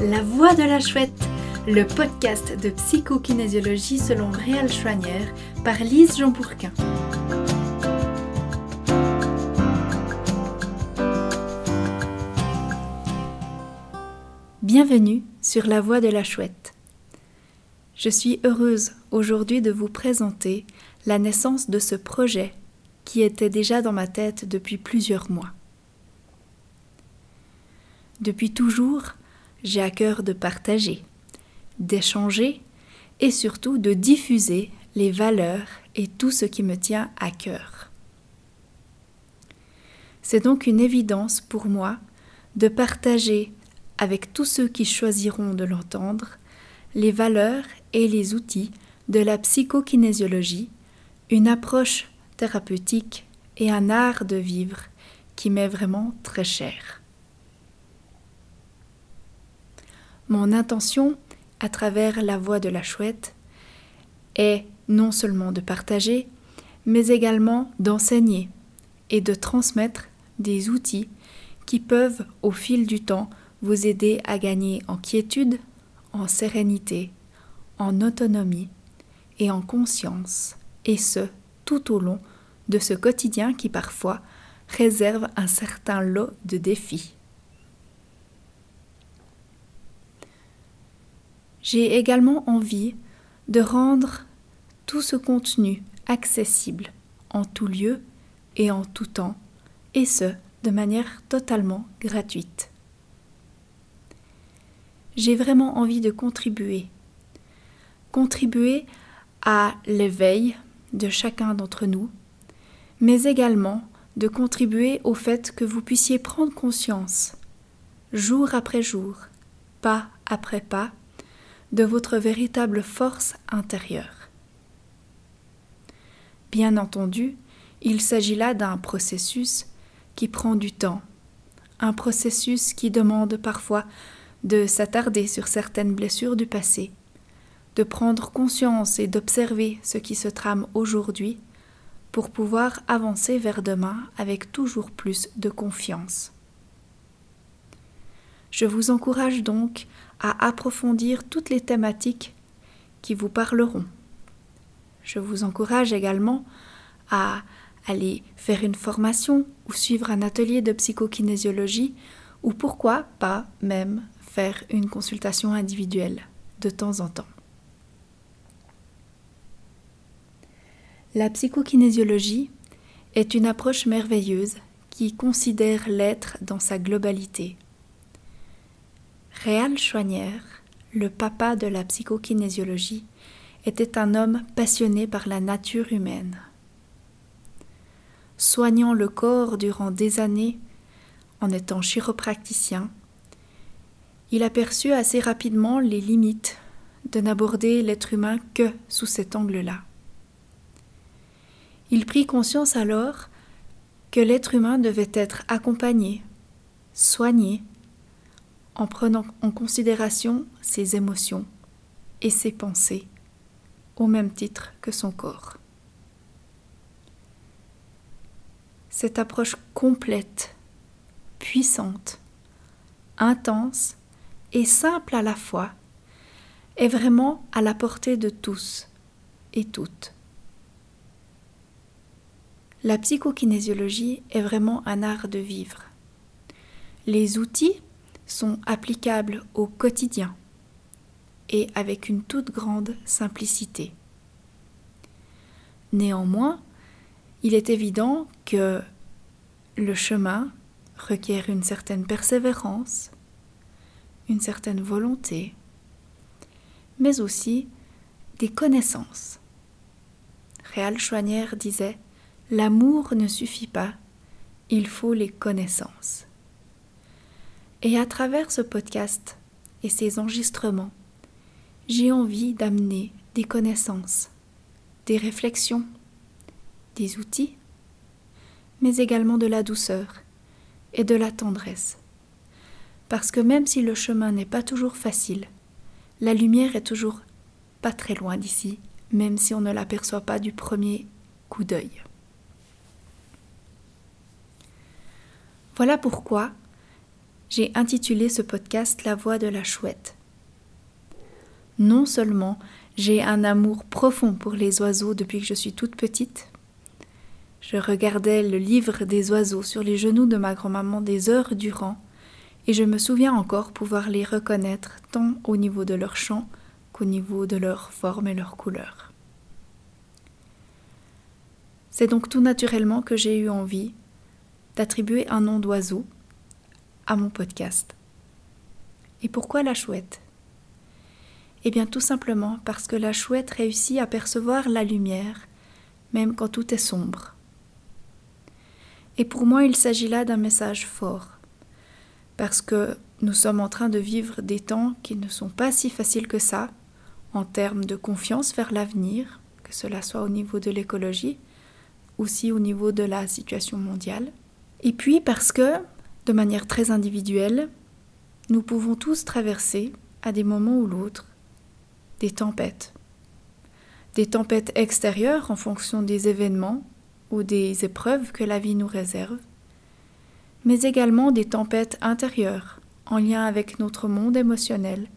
La Voix de la Chouette, le podcast de psychokinésiologie selon Réal Chouanière par Lise Jean Bourquin. Bienvenue sur La Voix de la Chouette. Je suis heureuse aujourd'hui de vous présenter la naissance de ce projet qui était déjà dans ma tête depuis plusieurs mois. Depuis toujours, j'ai à cœur de partager, d'échanger et surtout de diffuser les valeurs et tout ce qui me tient à cœur. C'est donc une évidence pour moi de partager avec tous ceux qui choisiront de l'entendre les valeurs et les outils de la psychokinésiologie, une approche thérapeutique et un art de vivre qui m'est vraiment très cher. Mon intention, à travers la voix de la chouette, est non seulement de partager, mais également d'enseigner et de transmettre des outils qui peuvent, au fil du temps, vous aider à gagner en quiétude, en sérénité, en autonomie et en conscience, et ce, tout au long de ce quotidien qui parfois réserve un certain lot de défis. J'ai également envie de rendre tout ce contenu accessible en tout lieu et en tout temps, et ce, de manière totalement gratuite. J'ai vraiment envie de contribuer. Contribuer à l'éveil de chacun d'entre nous, mais également de contribuer au fait que vous puissiez prendre conscience, jour après jour, pas après pas, de votre véritable force intérieure. Bien entendu, il s'agit là d'un processus qui prend du temps, un processus qui demande parfois de s'attarder sur certaines blessures du passé, de prendre conscience et d'observer ce qui se trame aujourd'hui pour pouvoir avancer vers demain avec toujours plus de confiance. Je vous encourage donc à approfondir toutes les thématiques qui vous parleront. Je vous encourage également à aller faire une formation ou suivre un atelier de psychokinésiologie ou pourquoi pas même faire une consultation individuelle de temps en temps. La psychokinésiologie est une approche merveilleuse qui considère l'être dans sa globalité. Réal Chouanière, le papa de la psychokinésiologie, était un homme passionné par la nature humaine. Soignant le corps durant des années, en étant chiropracticien, il aperçut assez rapidement les limites de n'aborder l'être humain que sous cet angle-là. Il prit conscience alors que l'être humain devait être accompagné, soigné, en prenant en considération ses émotions et ses pensées, au même titre que son corps. Cette approche complète, puissante, intense et simple à la fois est vraiment à la portée de tous et toutes. La psychokinésiologie est vraiment un art de vivre. Les outils sont applicables au quotidien et avec une toute grande simplicité. Néanmoins, il est évident que le chemin requiert une certaine persévérance, une certaine volonté, mais aussi des connaissances. Réal Chouanière disait L'amour ne suffit pas, il faut les connaissances. Et à travers ce podcast et ces enregistrements, j'ai envie d'amener des connaissances, des réflexions, des outils, mais également de la douceur et de la tendresse. Parce que même si le chemin n'est pas toujours facile, la lumière est toujours pas très loin d'ici, même si on ne l'aperçoit pas du premier coup d'œil. Voilà pourquoi j'ai intitulé ce podcast La voix de la chouette. Non seulement j'ai un amour profond pour les oiseaux depuis que je suis toute petite, je regardais le livre des oiseaux sur les genoux de ma grand-maman des heures durant, et je me souviens encore pouvoir les reconnaître tant au niveau de leur chant qu'au niveau de leur forme et leur couleur. C'est donc tout naturellement que j'ai eu envie d'attribuer un nom d'oiseau à mon podcast. Et pourquoi la chouette? Eh bien tout simplement parce que la chouette réussit à percevoir la lumière, même quand tout est sombre. Et pour moi, il s'agit là d'un message fort, parce que nous sommes en train de vivre des temps qui ne sont pas si faciles que ça, en termes de confiance vers l'avenir, que cela soit au niveau de l'écologie, aussi au niveau de la situation mondiale. Et puis parce que, de manière très individuelle, nous pouvons tous traverser, à des moments ou l'autre, des tempêtes. Des tempêtes extérieures en fonction des événements ou des épreuves que la vie nous réserve, mais également des tempêtes intérieures en lien avec notre monde émotionnel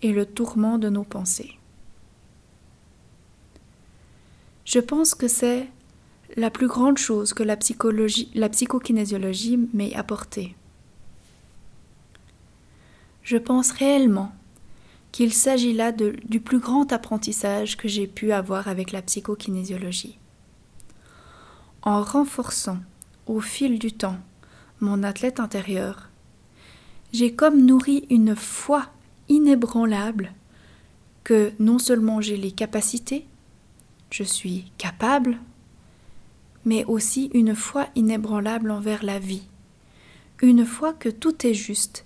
et le tourment de nos pensées. Je pense que c'est la plus grande chose que la, psychokinésiologie m'ait apportée. Je pense réellement qu'il s'agit là du plus grand apprentissage que j'ai pu avoir avec la psychokinésiologie. En renforçant au fil du temps mon athlète intérieur, j'ai comme nourri une foi inébranlable que non seulement j'ai les capacités, je suis capable mais aussi une foi inébranlable envers la vie, une foi que tout est juste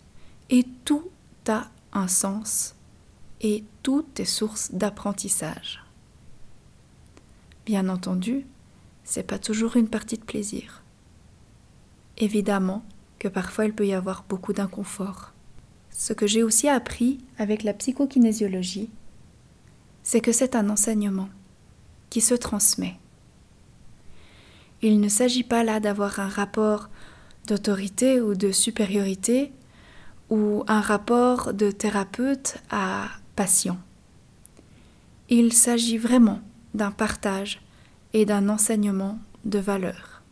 et tout a un sens et tout est source d'apprentissage. Bien entendu, c'est pas toujours une partie de plaisir. Évidemment que parfois il peut y avoir beaucoup d'inconfort. Ce que j'ai aussi appris avec la psychokinésiologie, c'est que c'est un enseignement qui se transmet il ne s'agit pas là d'avoir un rapport d'autorité ou de supériorité ou un rapport de thérapeute à patient. Il s'agit vraiment d'un partage et d'un enseignement de valeur.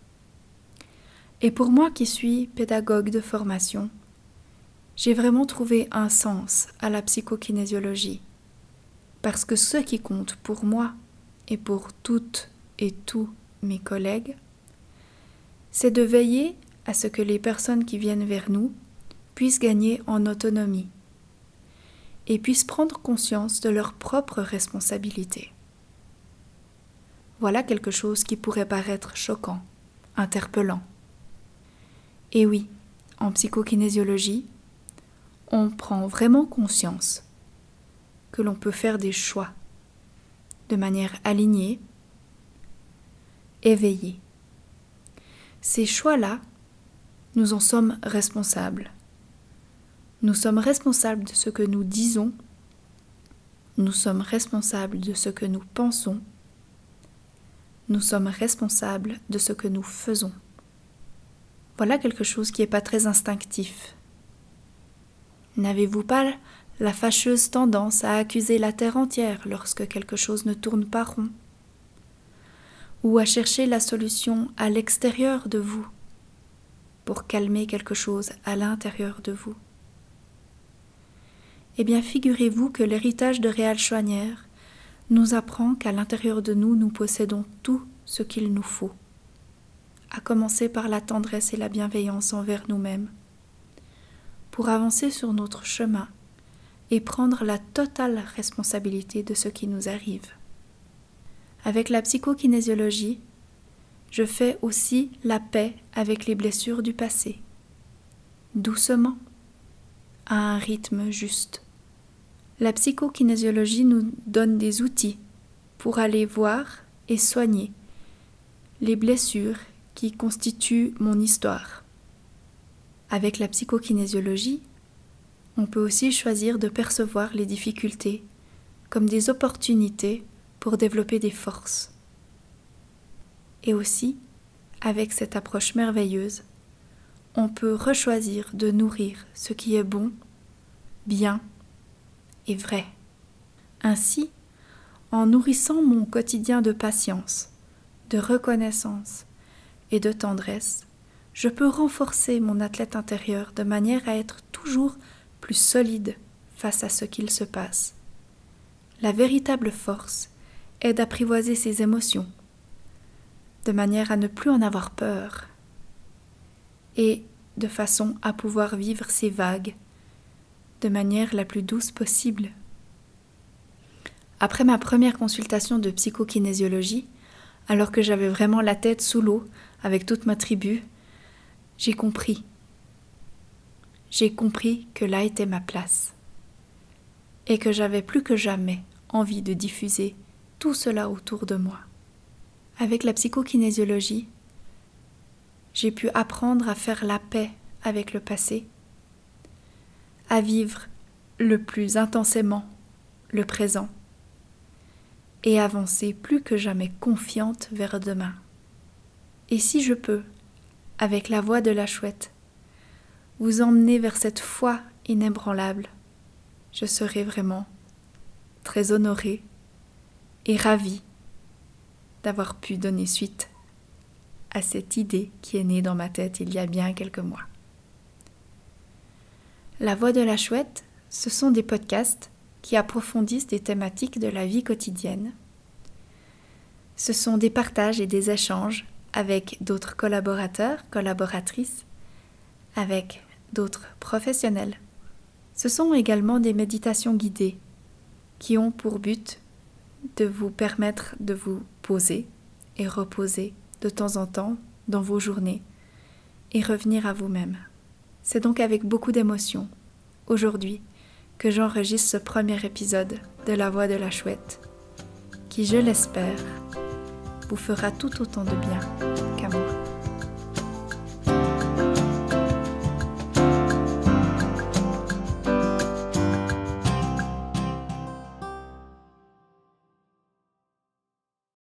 Et pour moi qui suis pédagogue de formation, j'ai vraiment trouvé un sens à la psychokinésiologie, parce que ce qui compte pour moi et pour toutes et tous mes collègues, c'est de veiller à ce que les personnes qui viennent vers nous puissent gagner en autonomie et puissent prendre conscience de leurs propres responsabilités. Voilà quelque chose qui pourrait paraître choquant, interpellant. Et oui, en psychokinésiologie, on prend vraiment conscience que l'on peut faire des choix de manière alignée éveillés. Ces choix-là, nous en sommes responsables. Nous sommes responsables de ce que nous disons, nous sommes responsables de ce que nous pensons, nous sommes responsables de ce que nous faisons. Voilà quelque chose qui n'est pas très instinctif. N'avez-vous pas la fâcheuse tendance à accuser la terre entière lorsque quelque chose ne tourne pas rond? Ou à chercher la solution à l'extérieur de vous pour calmer quelque chose à l'intérieur de vous. Eh bien, figurez-vous que l'héritage de Réal Chouanière nous apprend qu'à l'intérieur de nous, nous possédons tout ce qu'il nous faut, à commencer par la tendresse et la bienveillance envers nous-mêmes, pour avancer sur notre chemin et prendre la totale responsabilité de ce qui nous arrive. Avec la psychokinésiologie, je fais aussi la paix avec les blessures du passé, doucement, à un rythme juste. La psychokinésiologie nous donne des outils pour aller voir et soigner les blessures qui constituent mon histoire. Avec la psychokinésiologie, on peut aussi choisir de percevoir les difficultés comme des opportunités pour développer des forces. Et aussi, avec cette approche merveilleuse, on peut rechoisir de nourrir ce qui est bon, bien et vrai. Ainsi, en nourrissant mon quotidien de patience, de reconnaissance et de tendresse, je peux renforcer mon athlète intérieur de manière à être toujours plus solide face à ce qu'il se passe. La véritable force d'apprivoiser ses émotions, de manière à ne plus en avoir peur, et de façon à pouvoir vivre ces vagues de manière la plus douce possible. Après ma première consultation de psychokinésiologie, alors que j'avais vraiment la tête sous l'eau avec toute ma tribu, j'ai compris. J'ai compris que là était ma place et que j'avais plus que jamais envie de diffuser tout cela autour de moi. Avec la psychokinésiologie, j'ai pu apprendre à faire la paix avec le passé, à vivre le plus intensément le présent et avancer plus que jamais confiante vers demain. Et si je peux, avec la voix de la chouette, vous emmener vers cette foi inébranlable, je serai vraiment très honorée et ravie d'avoir pu donner suite à cette idée qui est née dans ma tête il y a bien quelques mois. La voix de la chouette, ce sont des podcasts qui approfondissent des thématiques de la vie quotidienne. Ce sont des partages et des échanges avec d'autres collaborateurs, collaboratrices, avec d'autres professionnels. Ce sont également des méditations guidées qui ont pour but de vous permettre de vous poser et reposer de temps en temps dans vos journées et revenir à vous-même. C'est donc avec beaucoup d'émotion, aujourd'hui, que j'enregistre ce premier épisode de La Voix de la Chouette, qui, je l'espère, vous fera tout autant de bien.